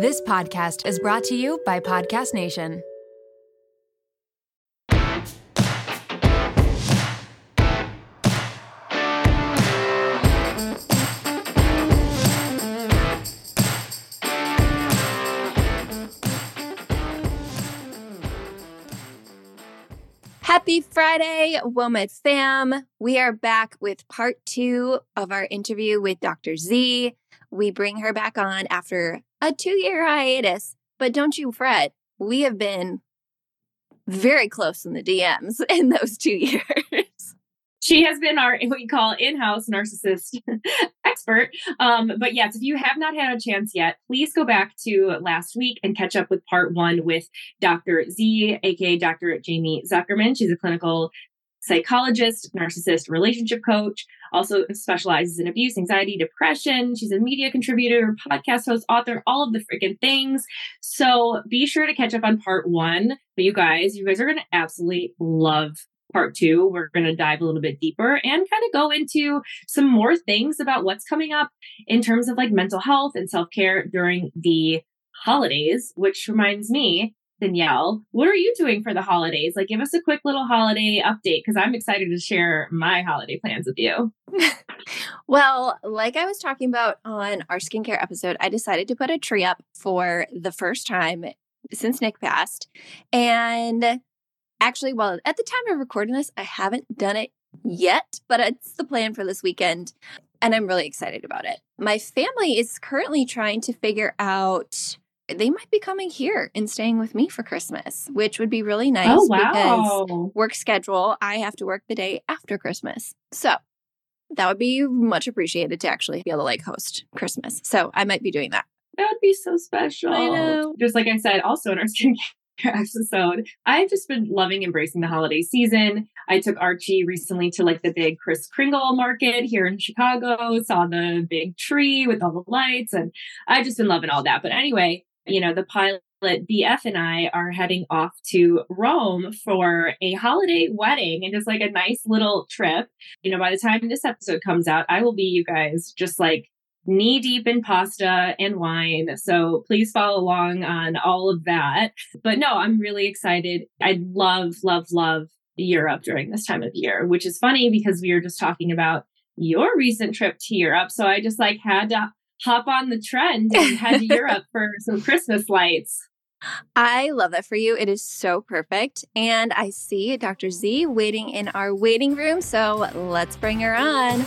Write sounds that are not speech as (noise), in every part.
This podcast is brought to you by Podcast Nation. Happy Friday, WOMED fam. We are back with part two of our interview with Dr. Z. We bring her back on after a two year hiatus, but don't you fret. We have been very close in the DMs (laughs) in those two (laughs) years. She has been our what we call in-house narcissist (laughs) expert. Um, but yes, if you have not had a chance yet, please go back to last week and catch up with part one with Dr. Z, aka Dr. Jamie Zuckerman. She's a clinical psychologist, narcissist relationship coach, also specializes in abuse, anxiety, depression. She's a media contributor, podcast host, author, all of the freaking things. So be sure to catch up on part one. But you guys, you guys are going to absolutely love part two. We're going to dive a little bit deeper and kind of go into some more things about what's coming up in terms of like mental health and self care during the holidays, which reminds me, Danielle, what are you doing for the holidays? Like, give us a quick little holiday update because I'm excited to share my holiday plans with you. (laughs) well, like I was talking about on our skincare episode, I decided to put a tree up for the first time since Nick passed. And actually, well, at the time of recording this, I haven't done it yet, but it's the plan for this weekend. And I'm really excited about it. My family is currently trying to figure out they might be coming here and staying with me for Christmas, which would be really oh, nice oh, wow. because work schedule, I have to work the day after Christmas. So that would be much appreciated to actually be able to like host Christmas. So I might be doing that. That would be so special. I know. Just like I said, also in our skincare (laughs) episode. I've just been loving embracing the holiday season. I took Archie recently to like the big Kris Kringle market here in Chicago, saw the big tree with all the lights, and I've just been loving all that. But anyway, you know, the pilot BF and I are heading off to Rome for a holiday wedding and just like a nice little trip. You know, by the time this episode comes out, I will be you guys just like knee deep in pasta and wine. So please follow along on all of that. But no, I'm really excited. I love, love, love Europe during this time of year, which is funny because we were just talking about your recent trip to Europe. So I just like had to hop on the trend and head to (laughs) Europe for some Christmas lights. I love that for you. It is so perfect. And I see Dr. Z waiting in our waiting room. So let's bring her on.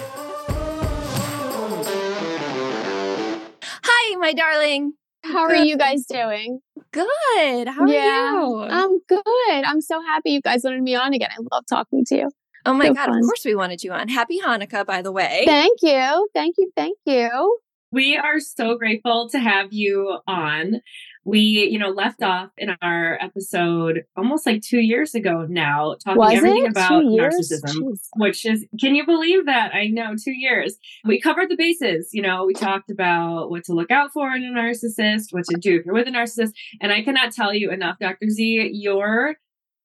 Hi, my darling. How are you guys doing? Good. How yeah, are you? I'm good. I'm so happy you guys wanted me on again. I love talking to you. Oh my So God. fun. Of course we wanted you on. Happy Hanukkah, by the way. Thank you. Thank you. Thank you. We are so grateful to have you on. We, you know, left off in our episode almost like two years ago now, talking Was everything about narcissism, Jeez. which is, can you believe that? I know, two years. We covered the bases. You know, we talked about what to look out for in a narcissist, what to do if you're with a narcissist. And I cannot tell you enough, Dr. Z, your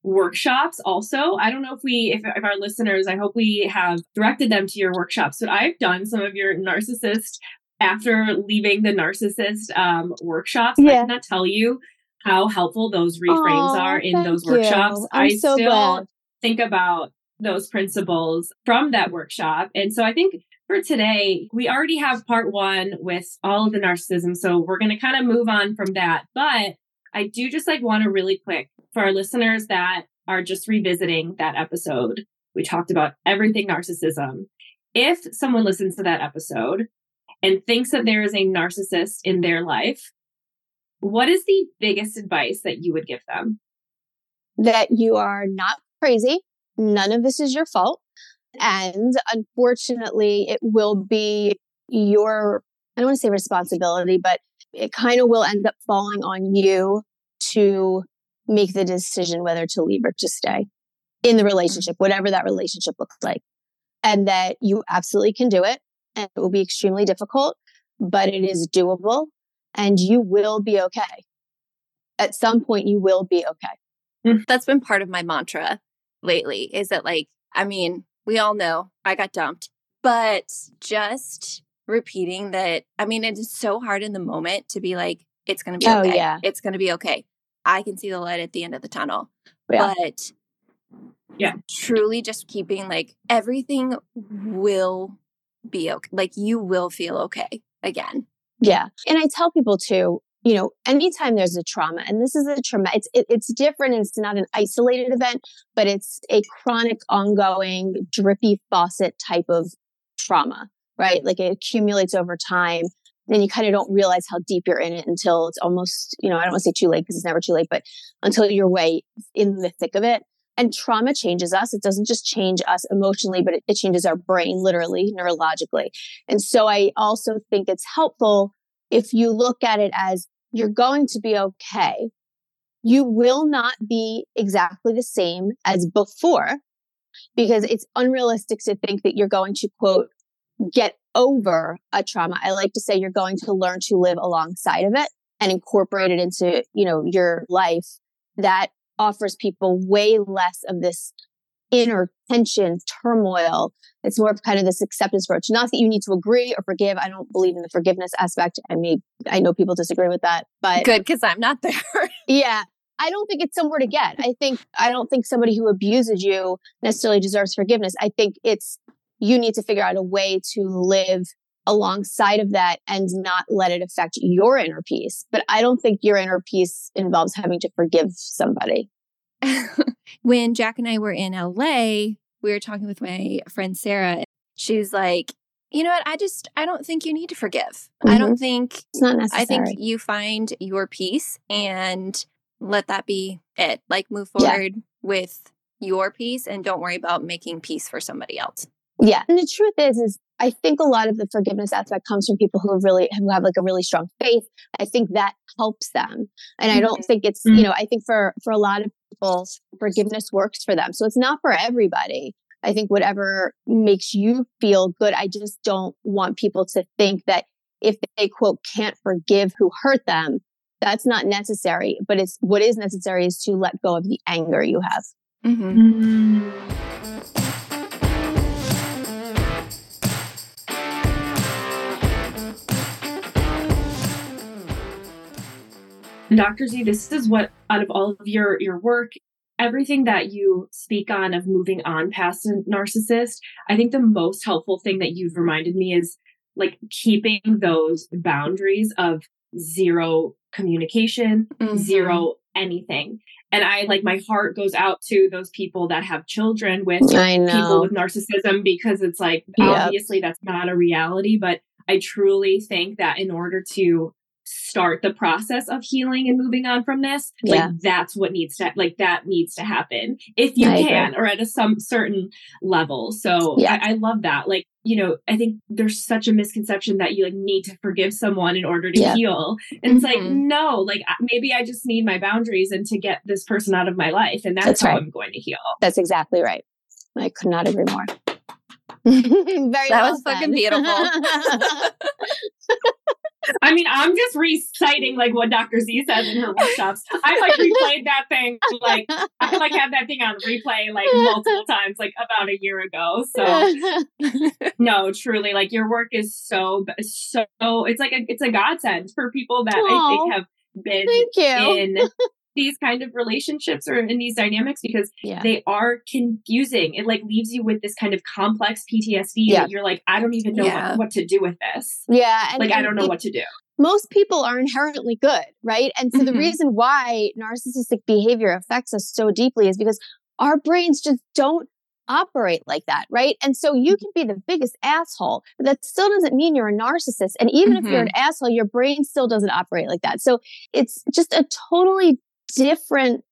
workshops also i don't know if we if, if our listeners i hope we have directed them to your workshops but i've done some of your narcissist after leaving the narcissist um, workshops i Yeah. cannot tell you how helpful those reframes Aw, are in those you. workshops I'm i so still glad. think about those principles from that workshop and so i think for today we already have part one with all of the narcissism so we're going to kind of move on from that but i do just like want to really quick for our listeners that are just revisiting that episode we talked about everything narcissism if someone listens to that episode and thinks that there is a narcissist in their life what is the biggest advice that you would give them That you are not crazy. None of this is your fault. And unfortunately, it will be your, I don't want to say responsibility, but it kind of will end up falling on you to make the decision whether to leave or to stay in the relationship, whatever that relationship looks like. And that you absolutely can do it. And it will be extremely difficult, but it is doable and you will be okay. At some point, you will be okay. Mm-hmm. That's been part of my mantra lately is that, like, I mean, we all know I got dumped, but just repeating that, I mean, it is so hard in the moment to be like, it's going to be Oh, okay. yeah. It's going to be okay. I can see the light at the end of the tunnel. Yeah. But Yeah. truly just keeping like everything will be okay. Like you will feel okay again. Yeah. And I tell people too, you know, anytime there's a trauma, and this is a trauma, it's, it, it's different. It's not an isolated event, but it's a chronic, ongoing, drippy faucet type of trauma, right? Like it accumulates over time. Then you kind of don't realize how deep you're in it until it's almost, you know, I don't want to say too late because it's never too late, but until you're way in the thick of it. And trauma changes us. It doesn't just change us emotionally, but it, it changes our brain, literally, neurologically. And so I also think it's helpful if you look at it as you're going to be okay. You will not be exactly the same as before because it's unrealistic to think that you're going to quote, get over a trauma. I like to say you're going to learn to live alongside of it and incorporate it into, you know, your life that offers people way less of this inner tension, turmoil. It's more of kind of this acceptance approach. Not that you need to agree or forgive. I don't believe in the forgiveness aspect. I mean, I know people disagree with that, but Good because I'm not there. (laughs) yeah, I don't think it's somewhere to get. I think, I don't think somebody who abuses you necessarily deserves forgiveness. I think it's, you need to figure out a way to live alongside of that and not let it affect your inner peace. But I don't think your inner peace involves having to forgive somebody. (laughs) when Jac and I were in LA, we were talking with my friend Sarah. She's like, you know what? I just, I don't think you need to forgive. I don't mm-hmm. think, It's not necessary. I think you find your peace and let that be it. Like move forward Yeah. with your peace and don't worry about making peace for somebody else. Yeah. And the truth is, is I think a lot of the forgiveness aspect comes from people who have really, who have like a really strong faith. I think that helps them. And I don't mm-hmm. think it's, you mm-hmm. know, I think for, for a lot of people, forgiveness works for them. So it's not for everybody. I think whatever makes you feel good. I just don't want people to think that if they quote can't forgive who hurt them, that's not necessary. But it's what is necessary is to let go of the anger you have. Mm-hmm. And Dr. Z, this is what out of all of your your work, everything that you speak on of moving on past a narcissist, I think the most helpful thing that you've reminded me is like keeping those boundaries of zero communication, Mhm. zero anything. And I like my heart goes out to those people that have children with people with narcissism because it's like Yep. obviously that's not a reality but i truly think that in order to start the process of healing and moving on from this Yeah. like that's what needs to like that needs to happen if you I agree. can or at a some certain level so Yeah. I, I love that like you know i think there's such a misconception that you like need to forgive someone in order to Yeah. heal and it's like Mhm. no like maybe i just need my boundaries and to get this person out of my life and that's, That's how right. i'm going to heal That's exactly right. I could not agree more. (laughs) Very That well was fucking said. (laughs) (laughs) I mean, I'm just reciting like what Dr. Z says in her workshops. I like replayed that thing like I like had that thing on replay like multiple times, like about a year ago. So (laughs) no, truly, like your work is so so it's like a it's a godsend for people that I think have been Thank you. in these kind of relationships or in these dynamics because yeah. they are confusing. It like leaves you with this kind of complex PTSD Yeah. that you're like, I don't even know Yeah. what, what to do with this. Yeah. And, Like I don't know it- what to do. most people are inherently good, right? And so the Mhm. reason why narcissistic behavior affects us so deeply is because our brains just don't operate like that, right? And so you can be the biggest asshole, but that still doesn't mean you're a narcissist. And even if you're an asshole, your brain still doesn't operate like that. So it's just a totally different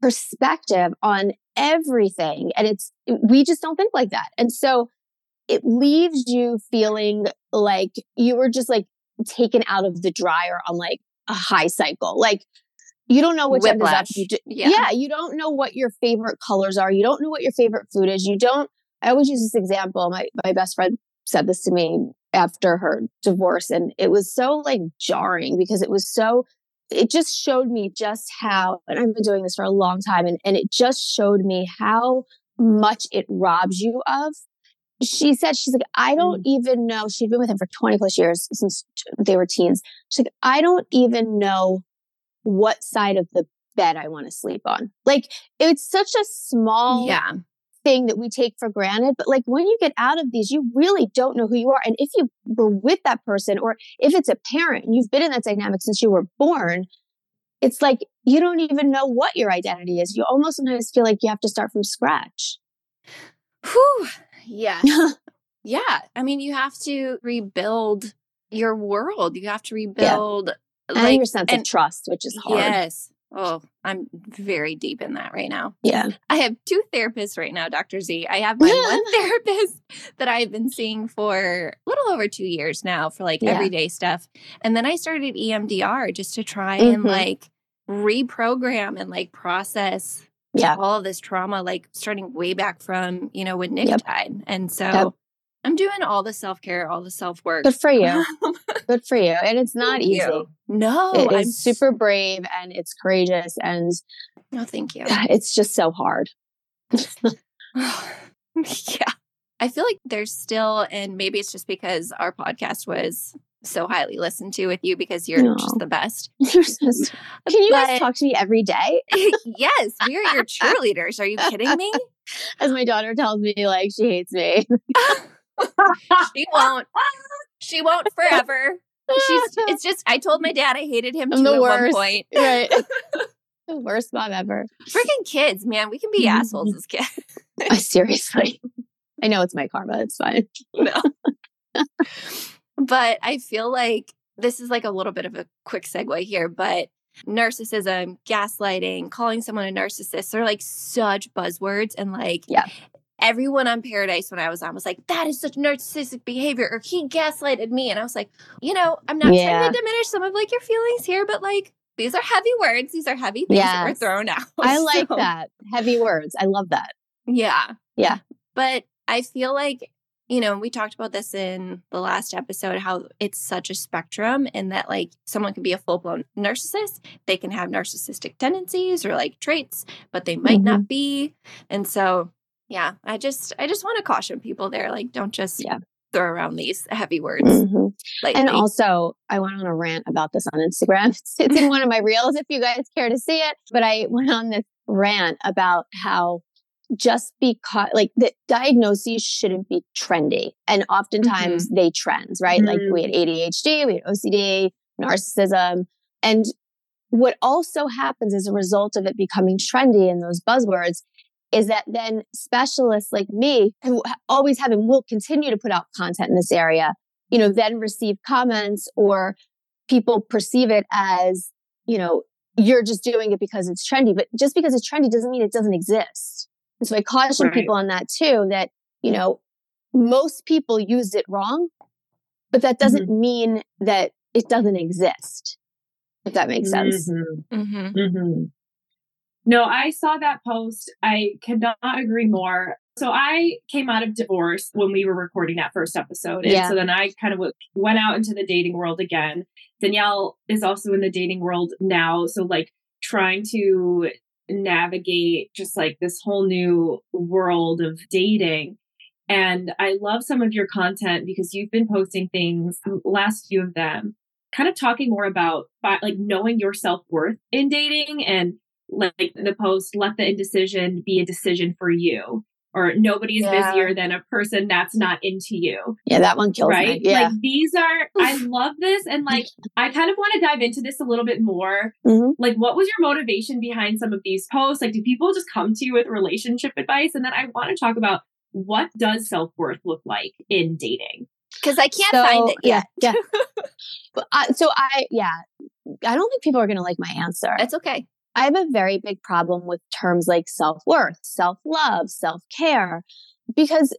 perspective on everything. And it's, we just don't think like that. And so it leaves you feeling like you were just like taken out of the dryer on like a high cycle. Like you don't know which end is up. You do, Yeah. yeah. you don't know what your favorite colors are. You don't know what your favorite food is. You don't. I always use this example. My my best friend said this to me after her divorce, and it was so like jarring because it was so. It just showed me just how, and I've been doing this for a long time, and and it just showed me how much it robs you of she said, she's like, I don't Mm. even know. She'd been with him for 20 plus years since they were teens. She's like, I don't even know what side of the bed I want to sleep on. Like, it's such a small Yeah. Thing that we take for granted. But like, when you get out of these, you really don't know who you are. And if you were with that person, or if it's a parent and you've been in that dynamic since you were born, it's like you don't even know what your identity is. You almost sometimes feel like you have to start from scratch. Whew. Yeah. (laughs) Yeah. I mean, you have to rebuild your world. You have to rebuild and your sense and- of trust, which is hard. Yes. Oh, I'm very deep in that right now. Yeah. I have two therapists right now, Dr. Z. I have my one (laughs) therapist (laughs) that I've been seeing for a little over two years now for like Yeah. everyday stuff. And then I started EMDR just to try and Mhm. like reprogram and like process Yeah. all of this trauma, like starting way back from, you know, when Nick Yep. died. And so Yep. I'm doing all the self care, all the self work. Good for you. (laughs) Good for you. And it's not easy. No, It I'm is super brave and it's courageous and No, thank you. (sighs) it's just so hard. (laughs) (sighs) yeah. I feel like there's still, and maybe it's just because our podcast was so highly listened to with you because you're No. just the best. (laughs) You're so s- Can you guys talk to me every day? (laughs) yes, we are your cheerleaders. Are you kidding me? As my daughter tells me, like she hates me. She won't. She won't forever. She's. It's just. I told my dad I hated him I'm too at one worst. point. right. (laughs) the worst mom ever. Freaking kids, man. We can be Mm-hmm. assholes as kids. Seriously. I know it's my karma. It's fine. no. but I feel like this is like a little bit of a quick segue here, but narcissism, gaslighting, calling someone a narcissist, they're like such buzzwords. And like, Yeah. Everyone on Paradise when I was on was like, that is such narcissistic behavior, or he gaslighted me. And I was like, you know, I'm not Yeah. trying to diminish some of like your feelings here, but like, these are heavy words. These are heavy things that were thrown out. I (laughs) like that. Heavy words. I love that. yeah. Yeah. But I feel like, you know, we talked about this in the last episode how it's such a spectrum and that like someone can be a full blown narcissist. They can have narcissistic tendencies or like traits, but they might Mm-hmm. not be. And so, yeah, I just, I just want to caution people there. Like, don't just Yeah. throw around these heavy words. Mhm. And also, I went on a rant about this on Instagram. It's, (laughs) it's in one of my reels if you guys care to see it. But I went on this rant about how just because, like, the diagnoses shouldn't be trendy. And oftentimes they trends, right? Like, we had ADHD, we had OCD, narcissism. And what also happens as a result of it becoming trendy and those buzzwords is that then specialists like me, who always have and will continue to put out content in this area, you know, then receive comments or people perceive it as, you know, you're just doing it because it's trendy. But just because it's trendy doesn't mean it doesn't exist. And so I caution Right. people on that too, that, you know, most people used it wrong, but that doesn't mean that it doesn't exist. If that makes sense. Mhm. Mhm. No, I saw that post. I cannot agree more. So I came out of divorce when we were recording that first episode. And Yeah. so then I kind of w- went out into the dating world again. Danielle is also in the dating world now. So, like, trying to navigate just like this whole new world of dating. And I love some of your content because you've been posting things, um, last few of them, kind of talking more about like knowing your self worth in dating and like the post, let the indecision be a decision for you. Or nobody is Yeah. busier than a person that's not into you Yeah, that one kills right? me. Yeah. Like these are, (sighs) I love this. And like, I kind of want to dive into this a little bit more. Mhm. Like, what was your motivation behind some of these posts? Like, do people just come to you with relationship advice? And then I want to talk about what does self worth look like in dating? Cause I can't So, find it yeah, yet. Yeah. (laughs) but I, so I, yeah, I don't think people are going to like my answer. That's okay. I have a very big problem with terms like self worth, self love, self care, because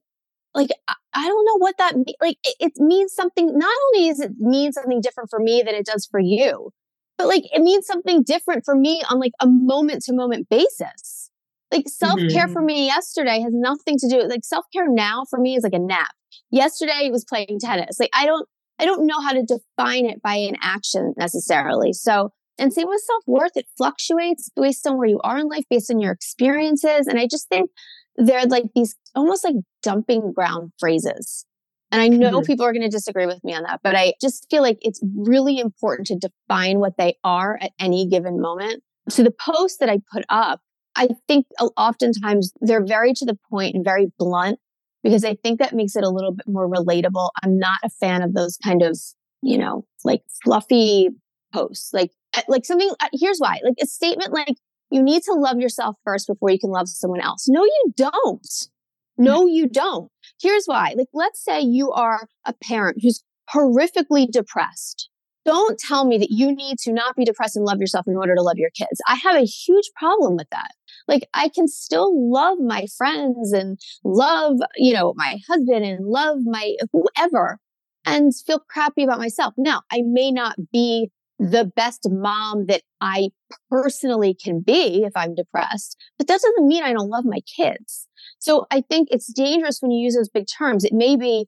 like I, don't know what that means. Like it, it means something. Not only does it mean something different for me than it does for you, but like it means something different for me on like a moment to moment basis. Like self care mm-hmm. for me yesterday has nothing to do. Like self care now for me is like a nap. Yesterday it was playing tennis. Like I don't, I don't know how to define it by an action necessarily. So and same with self worth, it fluctuates based on where you are in life, based on your experiences. And I just think they're like these almost like dumping ground phrases. And I know mm-hmm. people are going to disagree with me on that, but I just feel like it's really important to define what they are at any given moment. So the post that I put up, I think oftentimes they're very to the point and very blunt because I think that makes it a little bit more relatable. I'm not a fan of those kind of, you know, like fluffy posts. Like, like something, here's why, like a statement like, you need to love yourself first before you can love someone else. No, you don't. No, mm-hmm. you don't. Here's why. Like, let's say you are a parent who's horrifically depressed. Don't tell me that you need to not be depressed and love yourself in order to love your kids. I have a huge problem with that. Like, I can still love my friends and love, you know, my husband and love my whoever and feel crappy about myself. Now, I may not be the best mom that I personally can be if I'm depressed, but that doesn't mean I don't love my kids. So I think it's dangerous when you use those big terms. It may be,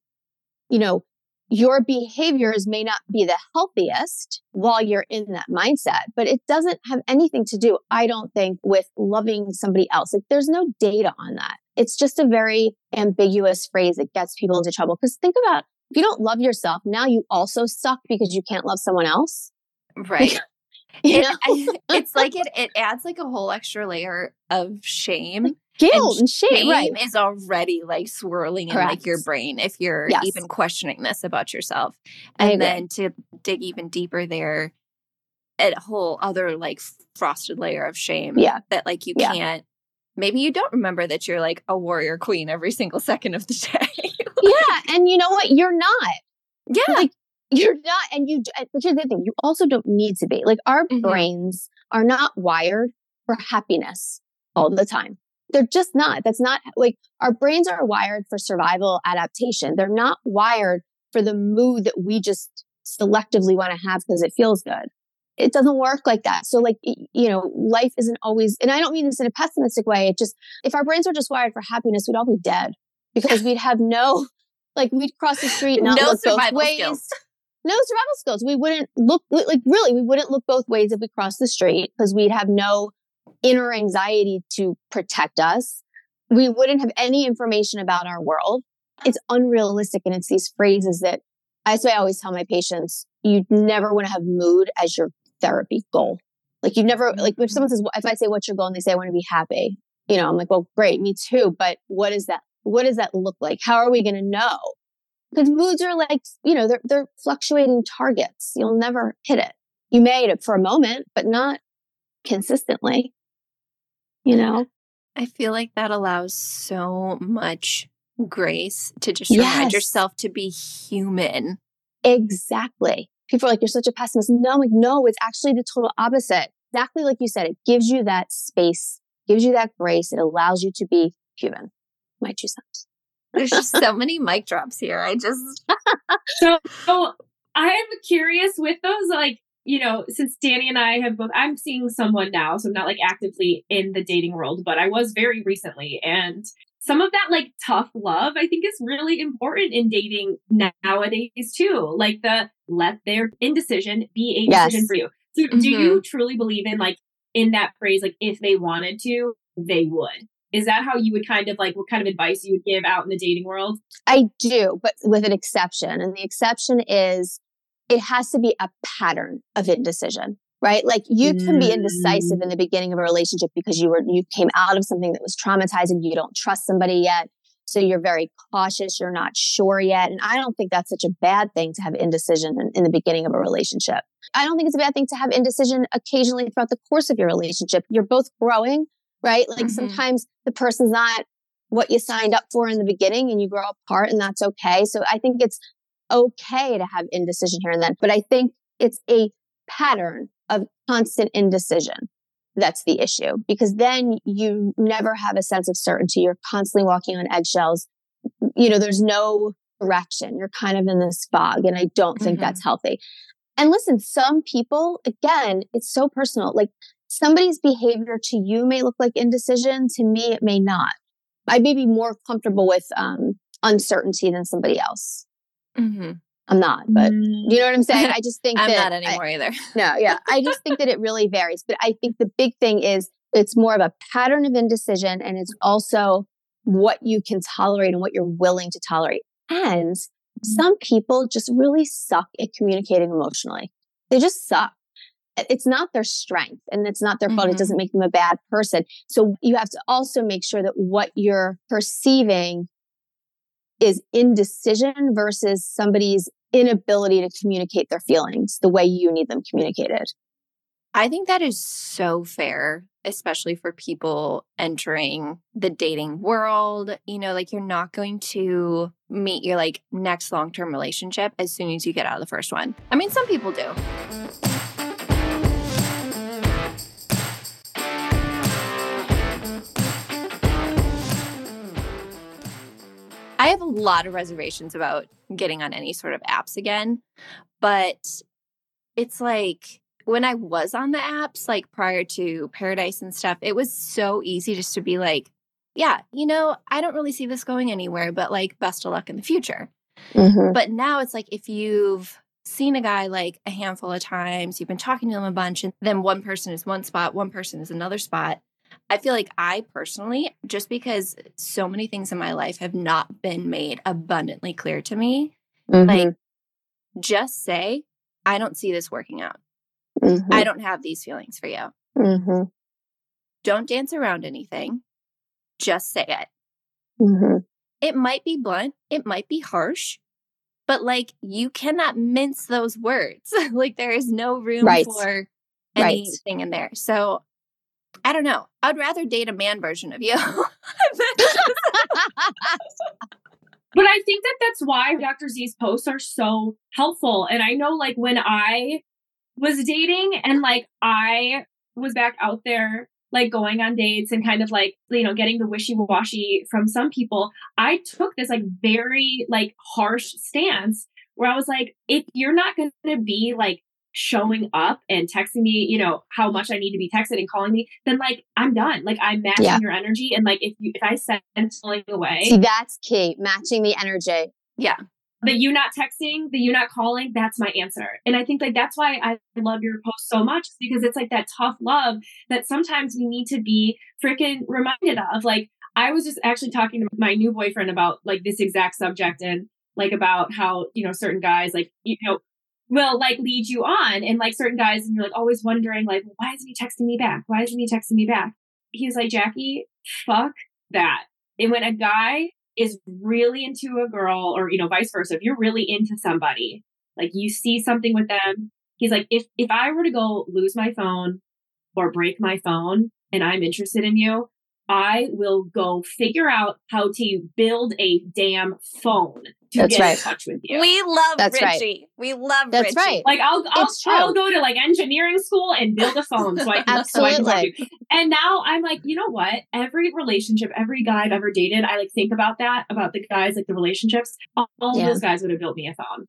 you know, your behaviors may not be the healthiest while you're in that mindset, but it doesn't have anything to do, I don't think, with loving somebody else. Like there's no data on that. It's just a very ambiguous phrase that gets people into trouble. Cause think about if you don't love yourself, now you also suck because you can't love someone else. Right. (laughs) you know? it, (laughs) it's like it it adds like a whole extra layer of shame guilt and, and shame, shame right. is already like swirling Correct. in like your brain if you're yes. even questioning this about yourself. And then to dig even deeper there, a whole other like frosted layer of shame. Yeah. That like you yeah. can't maybe you don't remember that you're like a warrior queen every single (laughs) second of the day. yeah. And you know what? You're not. Yeah. Like you're not, and you, but here's the thing, you also don't need to be. Like our mm-hmm. brains are not wired for happiness all the time. They're just not. That's not like our brains are wired for survival adaptation. They're not wired for the mood that we just selectively want to have because it feels good. It doesn't work like that. So like, you know, life isn't always, and I don't mean this in a pessimistic way. It just, if our brains were just wired for happiness, we'd all be dead because we'd have no, like we'd cross the street not no look both ways. Skills. No survival skills. We wouldn't look like really, we wouldn't look both ways if we crossed the street because we'd have no inner anxiety to protect us. We wouldn't have any information about our world. It's unrealistic. And it's these phrases that that's why I always tell my patients, you never want to have mood as your therapy goal. Like you never, like if someone mm-hmm. says, if I say, what's your goal? And they say, I want to be happy. You know, I'm like, well, great. Me too. But what is that? What does that look like? How are we going to know? Because moods are like, you know, they're, they're fluctuating targets. You'll never hit it. You may hit it for a moment, but not consistently you know? I feel like that allows so much grace to just yes. remind yourself to be human. Exactly. People are like, you're such a pessimist. No, I'm like, no, it's actually the total opposite. Exactly like you said, it gives you that space, gives you that grace. It allows you to be human. My two cents. There's just so many mic drops here. I just. (laughs) so, so I'm curious with those, like, you know, since Danny and I have both, I'm seeing someone now, so I'm not like actively in the dating world, but I was very recently. And some of that like tough love, I think is really important in dating nowadays too. Like the let their indecision be a decision for you. So mm-hmm. do you truly believe in like in that phrase, like if they wanted to, they would? Is that how you would kind of like what kind of advice you would give out in the dating world? I do, but with an exception. And the exception is it has to be a pattern of indecision, right? Like you can be indecisive in the mm. beginning of a relationship because you were, you came out of something that was traumatizing. You don't trust somebody yet. So you're very cautious. You're not sure yet. And I don't think that's such a bad thing to have indecision in, in the beginning of a relationship. I don't think it's a bad thing to have indecision occasionally throughout the course of your relationship. You're both growing, right? Like mm-hmm. sometimes the person's not what you signed up for in the beginning and you grow apart and that's okay. So I think it's okay to have indecision here and then. But I think it's a pattern of constant indecision that's the issue because then you never have a sense of certainty. You're constantly walking on eggshells. You know, there's no direction. You're kind of in this fog. And I don't think mm-hmm. that's healthy. And listen, some people, again, it's so personal. Like somebody's behavior to you may look like indecision. To me, it may not. I may be more comfortable with um, uncertainty than somebody else. Mm-hmm. I'm not, but you know what I'm saying? (laughs) I just think I'm that not anymore I, either. (laughs) no, yeah. I just think that it really varies. But I think the big thing is it's more of a pattern of indecision and it's also what you can tolerate and what you're willing to tolerate. And some people just really suck at communicating emotionally. They just suck. It's not their strength and it's not their fault. Mhm. It doesn't make them a bad person. So you have to also make sure that what you're perceiving is indecision versus somebody's inability to communicate their feelings the way you need them communicated. I think that is so fair, especially for people entering the dating world. You know, like you're not going to meet your like next long term relationship as soon as you get out of the first one. I mean, some people do. I have a lot of reservations about getting on any sort of apps again, but it's like when I was on the apps, like prior to Paradise and stuff, it was so easy just to be like, yeah, you know, I don't really see this going anywhere, but like, best of luck in the future. Mm-hmm. But now it's like if you've seen a guy like a handful of times, you've been talking to him a bunch, and then one person is one spot, one person is another spot. I feel like I personally, just because so many things in my life have not been made abundantly clear to me, like just say, I don't see this working out. Mm-hmm. I don't have these feelings for you. Mm-hmm. Don't dance around anything. Just say it. Mm-hmm. It might be blunt, it might be harsh, but like you cannot mince those words. (laughs) like there is no room Right. for Right. anything in there. So I don't know. I'd rather date a man version of you. (laughs) But I think that that's why Dr. Z's posts are so helpful. And I know, like, when I was dating and like I was back out there, like going on dates and kind of like, you know, getting the wishy washy from some people, I took this like very like harsh stance where I was like, if you're not going to be like showing up and texting me, you know, how much I need to be texted and calling me, then like I'm done. Like I'm matching Yeah. your energy. And like if you if I send something away, See, that's key. Matching the energy. Yeah. The you not texting, the you not calling, that's my answer. And I think like that's why I love your post so much because it's like that tough love that sometimes we need to be freaking reminded of. Like I was just actually talking to my new boyfriend about like this exact subject and like about how, you know, certain guys like, you know, will like lead you on and like certain guys and you're like always wondering like why isn't he texting me back? Why isn't he texting me back? He was like, Jackie, fuck that. And when a guy is really into a girl or you know vice versa if you're really into somebody like you see something with them he's like if if i were to go lose my phone or break my phone and i'm interested in you i will go figure out how to build a damn phone to That's get right. in touch with you we love That's right. Richie. We love That's Richie. right. like I'll I'll, It's true. I'll go to like engineering school and build a phone so I can so I can talk to Absolutely. you. And now I'm like, you know what? Every relationship, every guy I've ever dated, I like think about that about the guys like the relationships. All, all Yeah. those guys would have built me a phone.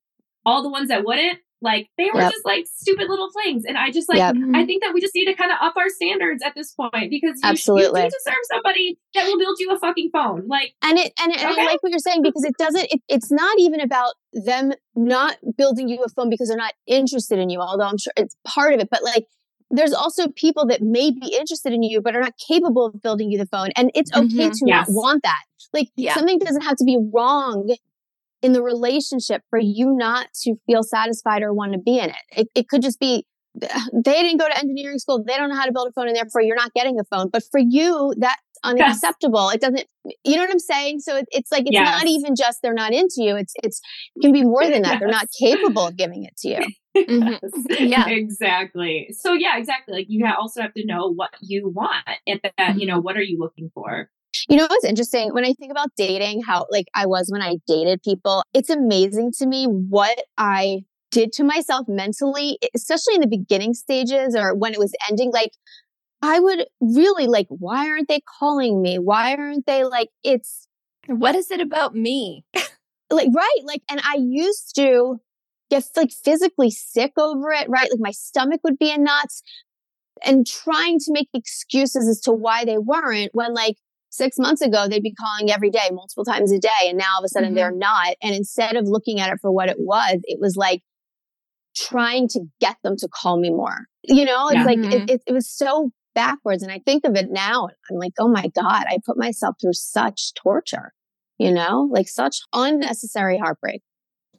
All the ones that wouldn't, like they were Yep. just like stupid little flings. And I just like Yep. I think that we just need to kind of up our standards at this point because you, Absolutely. you do deserve somebody that will build you a fucking phone. Like And it and, and Okay. I like what you're saying because it doesn't. It, it's not even about them not building you a phone because they're not interested in you. Although I'm sure it's part of it, but like. There's also people that may be interested in you, but are not capable of building you the phone. And it's okay Mhm. to Yes. not want that. Like Yeah. something doesn't have to be wrong in the relationship for you not to feel satisfied or want to be in it. It, it could just be (sighs) they didn't go to engineering school. They don't know how to build a phone and therefore you're not getting a phone. But for you, that's unacceptable. It doesn't, you know what I'm saying? So it, it's like, it's Yes. not even just they're not into you. It's, it's, it can be more than that. They're not (laughs) capable of giving it to you. Mhm. Yes, Yeah. exactly. So yeah, exactly. Like you also have to know what you want at that. You know, what are you looking for? You know what's interesting? When I think about dating, how like I was when I dated people, it's amazing to me what I did to myself mentally, especially in the beginning stages or when it was ending. Like I would really like, why aren't they calling me? Why aren't they like, it's What is it about me? like, right. Like, and I used to get like physically sick over it, right? Like my stomach would be in knots and trying to make excuses as to why they weren't when like six months ago they'd be calling every day, multiple times a day. And now all of a sudden Mhm. they're not. And instead of looking at it for what it was, it was like trying to get them to call me more. You know, it's Yeah. like Mhm. it, it, it was so backwards and I think of it now. I'm like, oh my God, I put myself through such torture, you know, like such unnecessary heartbreak.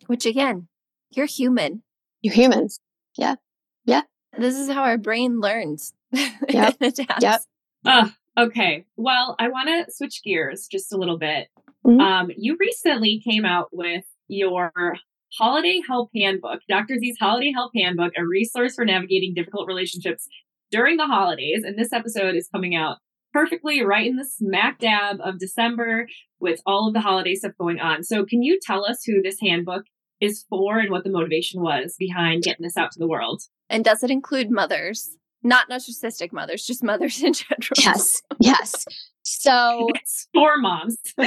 Which again, you're human. You're humans. Yeah. Yeah. This is how our brain learns. (laughs) Yep. Yep. Uh, okay. Well, I want to switch gears just a little bit. Mhm. Um, you recently came out with your Holiday Help Handbook, Dr. Z's Holiday Help Handbook, a resource for navigating difficult relationships during the holidays. And this episode is coming out perfectly right in the smack dab of December with all of the holiday stuff going on. So, can you tell us who this handbook is for and what the motivation was behind getting this out to the world? And does it include mothers? Not narcissistic mothers, just mothers (laughs) in general. Yes. Yes. So It's for moms. (laughs)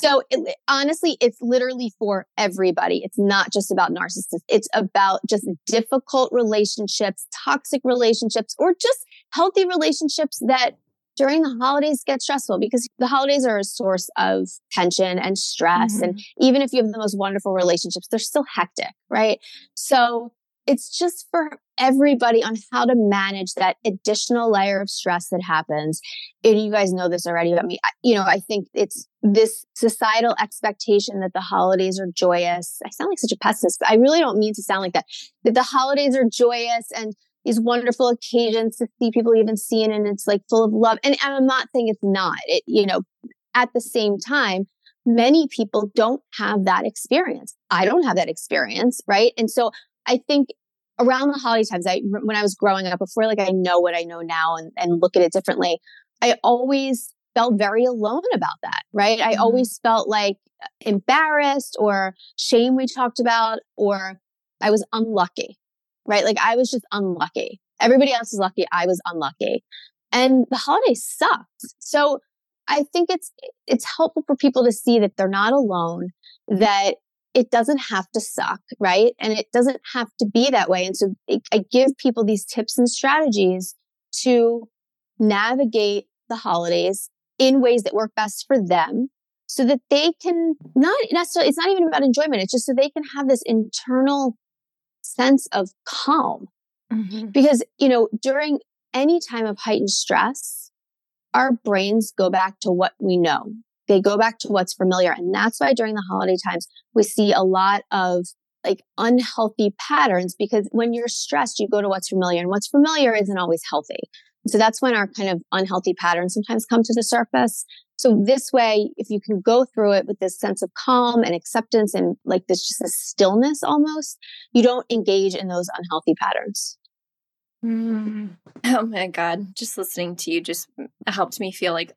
So it, honestly, it's literally for everybody. It's not just about narcissists. It's about just difficult relationships, toxic relationships, or just healthy relationships that during the holidays get stressful because the holidays are a source of tension and stress. And mm-hmm. even if you have the most wonderful relationships, they're still hectic, right? So it's just for everybody on how to manage that additional layer of stress that happens. And you guys know this already about me. I, you know, I think it's this societal expectation that the holidays are joyous. I sound like such a pessimist, but I really don't mean to sound like that. That the holidays are joyous and these wonderful occasions to see people even seen and it's like full of love. And, and I'm not saying it's not. It, you know, at the same time, many people don't have that experience. I don't have that experience, right? And so I think around the holiday times, I when I was growing up, before like I know what I know now and, and look at it differently, I always felt very alone about that, right? I Mhm. always felt like embarrassed or shame we talked about, or I was unlucky, right? Like I was just unlucky. Everybody else was lucky. I was unlucky. And the holidays sucked. So I think it's it's helpful for people to see that they're not alone, that it doesn't have to suck, right? And it doesn't have to be that way. And so I give people these tips and strategies to navigate the holidays in ways that work best for them so that they can not necessarily, it's not even about enjoyment. It's just so they can have this internal sense of calm Mhm. because, you know, during any time of heightened stress, our brains go back to what we know. They go back to what's familiar. And that's why during the holiday times, we see a lot of like unhealthy patterns because when you're stressed, you go to what's familiar and what's familiar isn't always healthy. So that's when our kind of unhealthy patterns sometimes come to the surface. So this way, if you can go through it with this sense of calm and acceptance and like this just a stillness almost, you don't engage in those unhealthy patterns. Mm. (laughs) Oh my God. Just listening to you just helped me feel like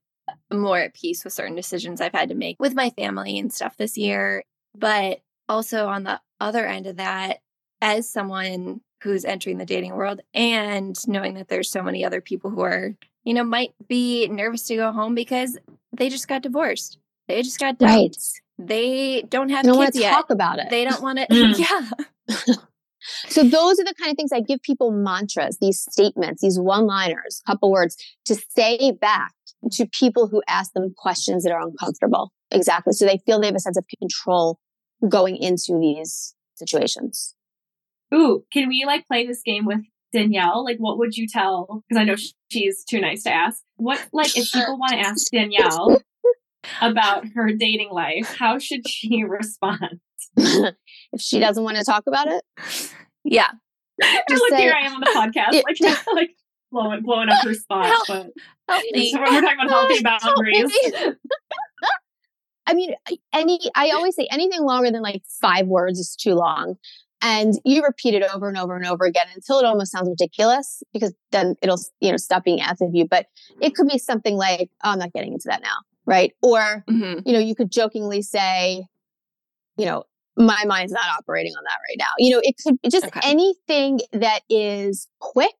more at peace with certain decisions I've had to make with my family and stuff this year. But also on the other end of that, as someone who's entering the dating world and knowing that there's so many other people who are, you know, might be nervous to go home because they just got divorced. They just got dumped. They don't have don't want kids to yet. talk about it. They don't want to. (laughs) (laughs) Yeah. (laughs) So those are the kind of things I give people mantras, these statements, these one-liners, couple words to say back to people who ask them questions that are uncomfortable. Exactly. So they feel they have a sense of control going into these situations. Ooh, can we like play this game with Danielle? Like, what would you tell? Because I know she's too nice to ask. What, like, if people want to ask Danielle (laughs) about her dating life, how should she (laughs) respond? (laughs) if she doesn't want to talk about it, Yeah. (laughs) Look, say- here I am on the podcast, like, (laughs) like blowing, blowing up her spot. Help. But Help me. so when we're talking about healthy (laughs) boundaries. I mean, any, I always say anything longer than like five words is too long. And you repeat it over and over and over again until it almost sounds ridiculous because then it'll, you know, stop being asked of you. But it could be something like, oh, I'm not getting into that now. Right. Or, Mhm. you know, you could jokingly say, you know, my mind's not operating on that right now. You know, it could just Okay. anything that is quick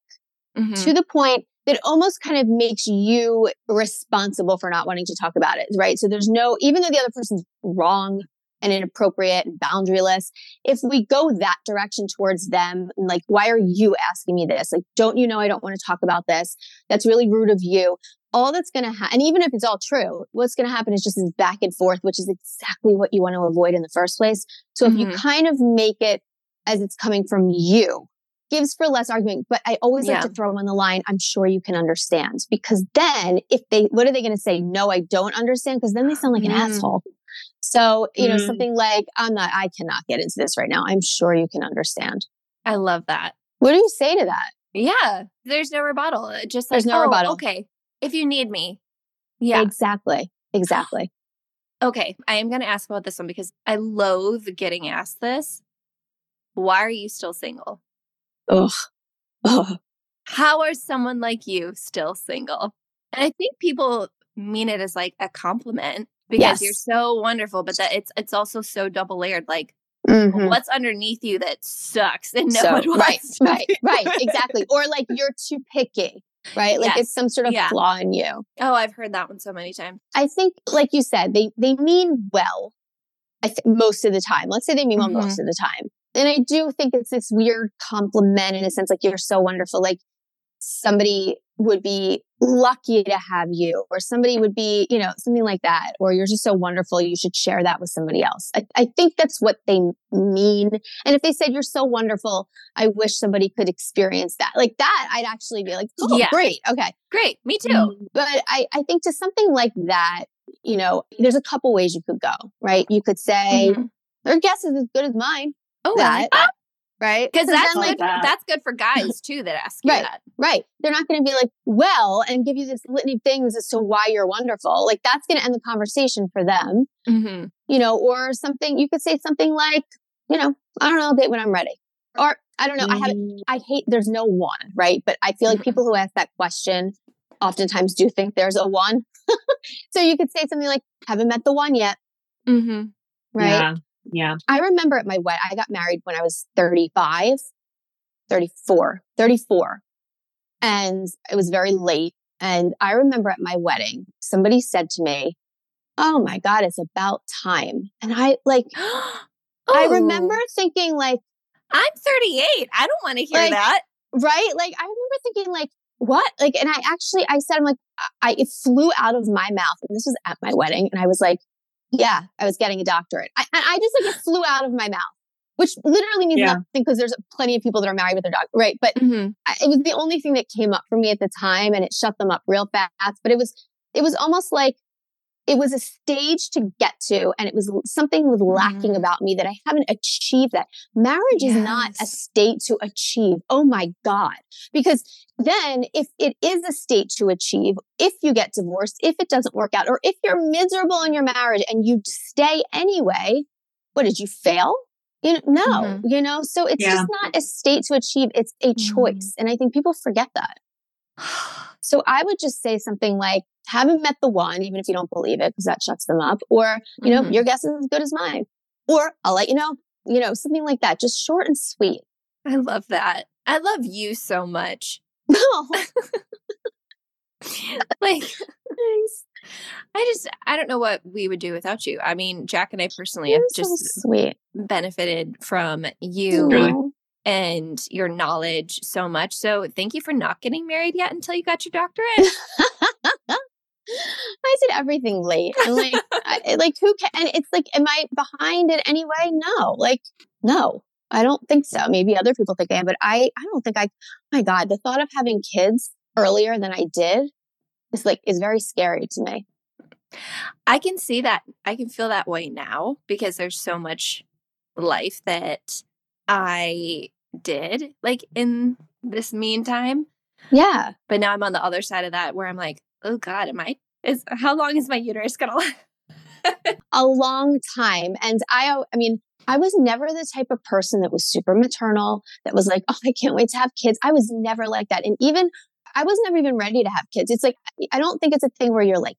Mhm. to the point that almost kind of makes you responsible for not wanting to talk about it, right? So there's no, even though the other person's wrong and inappropriate and boundaryless, if we go that direction towards them, like, why are you asking me this? Like, don't you know I don't want to talk about this? That's really rude of you. All that's going to happen, and even if it's all true, what's going to happen is just this back and forth, which is exactly what you want to avoid in the first place. So if you Mhm. kind of make it as it's coming from you, gives for less argument. But I always Yeah. like to throw on the line, I'm sure you can understand. Because then if they, what are they going to say? No, I don't understand. Because then they sound like an Mm. asshole. So, you know, Mm. something like, I'm not, I cannot get into this right now. I'm sure you can understand. I love that. What do you say to that? Yeah. There's no rebuttal. It Just like, There's no oh, rebuttal. Okay. If you need me. Yeah. Exactly. Exactly. (gasps) Okay. I am going to ask about this one because I loathe getting asked this. Why are you still single? Ugh. Ugh. How are someone like you still single? And I think people mean it as like a compliment because you're so wonderful, but that it's it's also so double layered. Like Mhm. what's underneath you that sucks and (laughs) no So- one wants right, to right, right, (laughs) exactly. Or like you're too picky, right? Like Yes. it's some sort of Yeah. flaw in you. Oh, I've heard that one so many times. I think, like you said, they they mean well. I think most of the time. Let's say they mean well Mhm. most of the time. And I do think it's this weird compliment in a sense, like you're so wonderful. Like somebody would be lucky to have you, or somebody would be, you know, something like that, or you're just so wonderful, you should share that with somebody else. I, I think that's what they mean. And if they said you're so wonderful, I wish somebody could experience that. Like that, I'd actually be like, oh, Yeah. great. Okay. Great. Me too. Mm, But I, I think to something like that, you know, there's a couple ways you could go, right? You could say, Mhm. their guess is as good as mine. Oh, that, that. Right? Because that's then, like that. That's good for guys too that ask you Right. that. right. They're not going to be like, well, and give you this litany of things as to why you're wonderful. Like that's going to end the conversation for them, Mm-hmm. you know, or something, you could say something like, you know, I don't know, I'll date when I'm ready. Or I don't know, I haven't, Mm. I hate, there's no one, right? But I feel like Mhm. people who ask that question oftentimes do think there's a one. (laughs) so you could say something like, haven't met the one yet, Mm-hmm. right? Yeah. Yeah. I remember at my wedding, I got married when I was 35, 34, 34. And it was very late. And I remember at my wedding, somebody said to me, Oh my God, it's about time. And I like, (gasps) I oh. remember thinking like, Oh, I'm 38. I don't want to hear Like, that. right? Like I remember thinking like, what? Like, and I actually, I said, I'm like, I, it flew out of my mouth. And this was at my wedding. And I was like, yeah, I was getting a doctorate. I, and I just like, it flew out of my mouth, which literally means Yeah. nothing because there's plenty of people that are married with their dog. Right. But Mm-hmm. I, it was the only thing that came up for me at the time and it shut them up real fast. But it was, it was almost like it was a stage to get to and it was something was lacking Mhm. about me that I haven't achieved that. Marriage is not a state to achieve. Oh my God. Because then if it is a state to achieve, if you get divorced, if it doesn't work out, or if you're miserable in your marriage and you stay anyway, what did you fail? You know, no, Mhm. you know, so it's Yeah. just not a state to achieve. It's a Mhm. choice. And I think people forget that. So I would just say something like, haven't met the one, even if you don't believe it, because that shuts them up. Or, you know, Mhm. your guess is as good as mine. Or I'll let you know, you know, something like that. Just short and sweet. I love that. I love you so much. No. (laughs) (laughs) like (laughs) I just I don't know what we would do without you. I mean, Jac and I personally have You're so just sweet. benefited from you Really? And your knowledge so much. So thank you for not getting married yet until you got your doctorate. (laughs) I did everything late. And like, I, eh, like who can, and it's like, am I behind in any way? No, like, no, I don't think so. Maybe other people think I am, but I, I don't think I, my God, the thought of having kids earlier than I did is like, is very scary to me. I can see that. I can feel that way now because there's so much life that I did like in this meantime. Yeah. But now I'm on the other side of that where I'm like, oh God, am I is how long is my uterus gonna last? (laughs) a long time. And I, I mean, I was never the type of person that was super maternal, that was like, (laughs) oh, I can't wait to have kids. I was never like that. And even, I was never even ready to have kids. It's like, I don't think it's a thing where you're like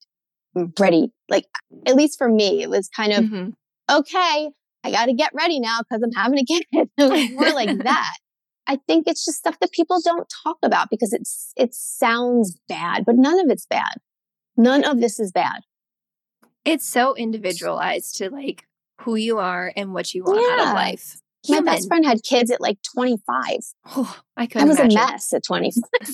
ready. Like, at least for me, it was kind of, Mhm. okay, I got to get ready now because I'm having a (laughs) kid. It more like (laughs) that. I think it's just stuff that people don't talk about because it's, it sounds bad, but none of it's bad. None of this is bad. It's so individualized to like who you are and what you want out of life. My Human. best friend had kids at like 25. Oh, I I couldn't I was imagine. a mess at 25. (laughs)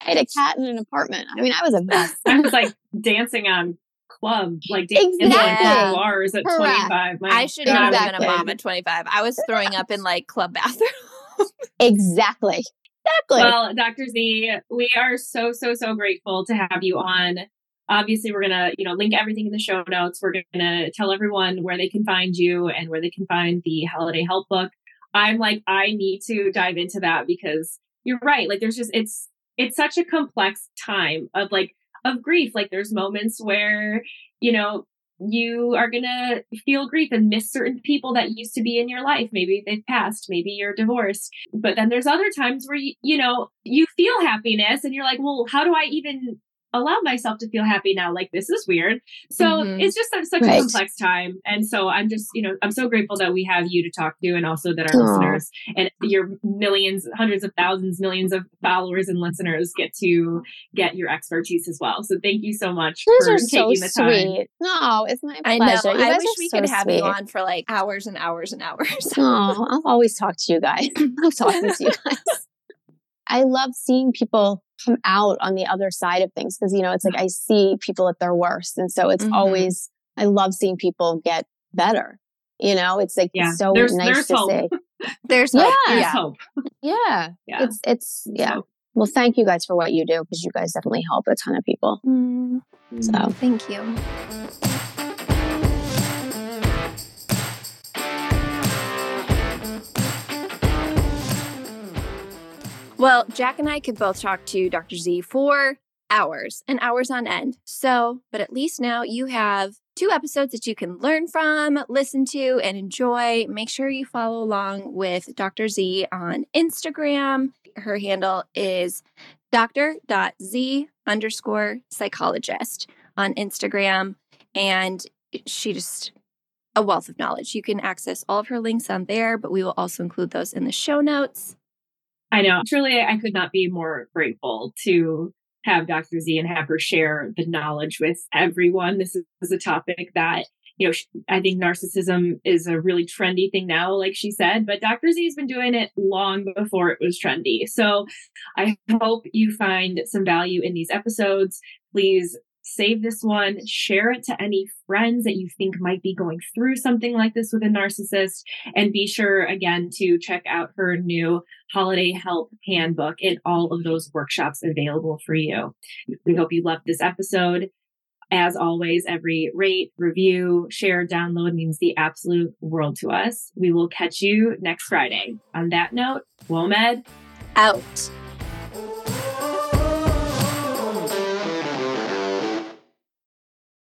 I had a cat in an apartment. I mean, I was a mess. I was like dancing on club, like dancing in Exactly. like bars at Correct. 25. My I should not have been a mom at 25. I was throwing up in like club bathrooms. (laughs) exactly. Exactly. Well, Dr. Z, we are so, so, so grateful to have you on. Obviously, we're going to, you know, link everything in the show notes. We're going to tell everyone where they can find you and where they can find the holiday help book. I'm like, I need to dive into that because you're right. Like, there's just, it's, it's such a complex time of like, of grief. Like, there's moments where, you know, you are going to feel grief and miss certain people that used to be in your life. Maybe they've passed, maybe you're divorced. But then there's other times where you, you know, you feel happiness and you're like, well, how do I even allow myself to feel happy now. Like this is weird. So mm-hmm. it's just such, such right. a complex time. And so I'm just, you know, I'm so grateful that we have you to talk to and also that our Aww. listeners and your millions, hundreds of thousands, millions of followers and listeners get to get your expertise as well. So thank you so much Those for taking so the time. Sweet. No, it's my pleasure. I know. I wish we so could have sweet. you on for like hours and hours and hours. oh, I'll always talk to you guys. (laughs) I'm talk to you guys. I love seeing people come out on the other side of things because, you know, it's like I see people at their worst. And so it's mm-hmm. always, I love seeing people get better. You know, it's like yeah. so there's, nice there's to hope. see. (laughs) there's hope. Yeah. Hope. (laughs) Yeah. yeah. It's, it's, yeah. Well, thank you guys for what you do because you guys definitely help a ton of people. Mm-hmm. So thank you. Well, Jac and I could both talk to Dr. Z for hours and hours on end. So, but at least now you have two episodes that you can learn from, listen to, and enjoy. Make sure you follow along with Dr. Z on Instagram. Her handle is dr.z underscore psychologist on Instagram. And she just a wealth of knowledge. You can access all of her links on there, but we will also include those in the show notes. I know. Truly, I could not be more grateful to have Dr. Z and have her share the knowledge with everyone. This is a topic that, you know, I think narcissism is a really trendy thing now, like she said, but Dr. Z has been doing it long before it was trendy. So I hope you find some value in these episodes. Please save this one, share it to any friends that you think might be going through something like this with a narcissist, and be sure again to check out her new holiday help handbook and all of those workshops available for you. We hope you loved this episode. As always, every rate, review, share, download means the absolute world to us. We will catch you next Friday. On that note, WOMED out.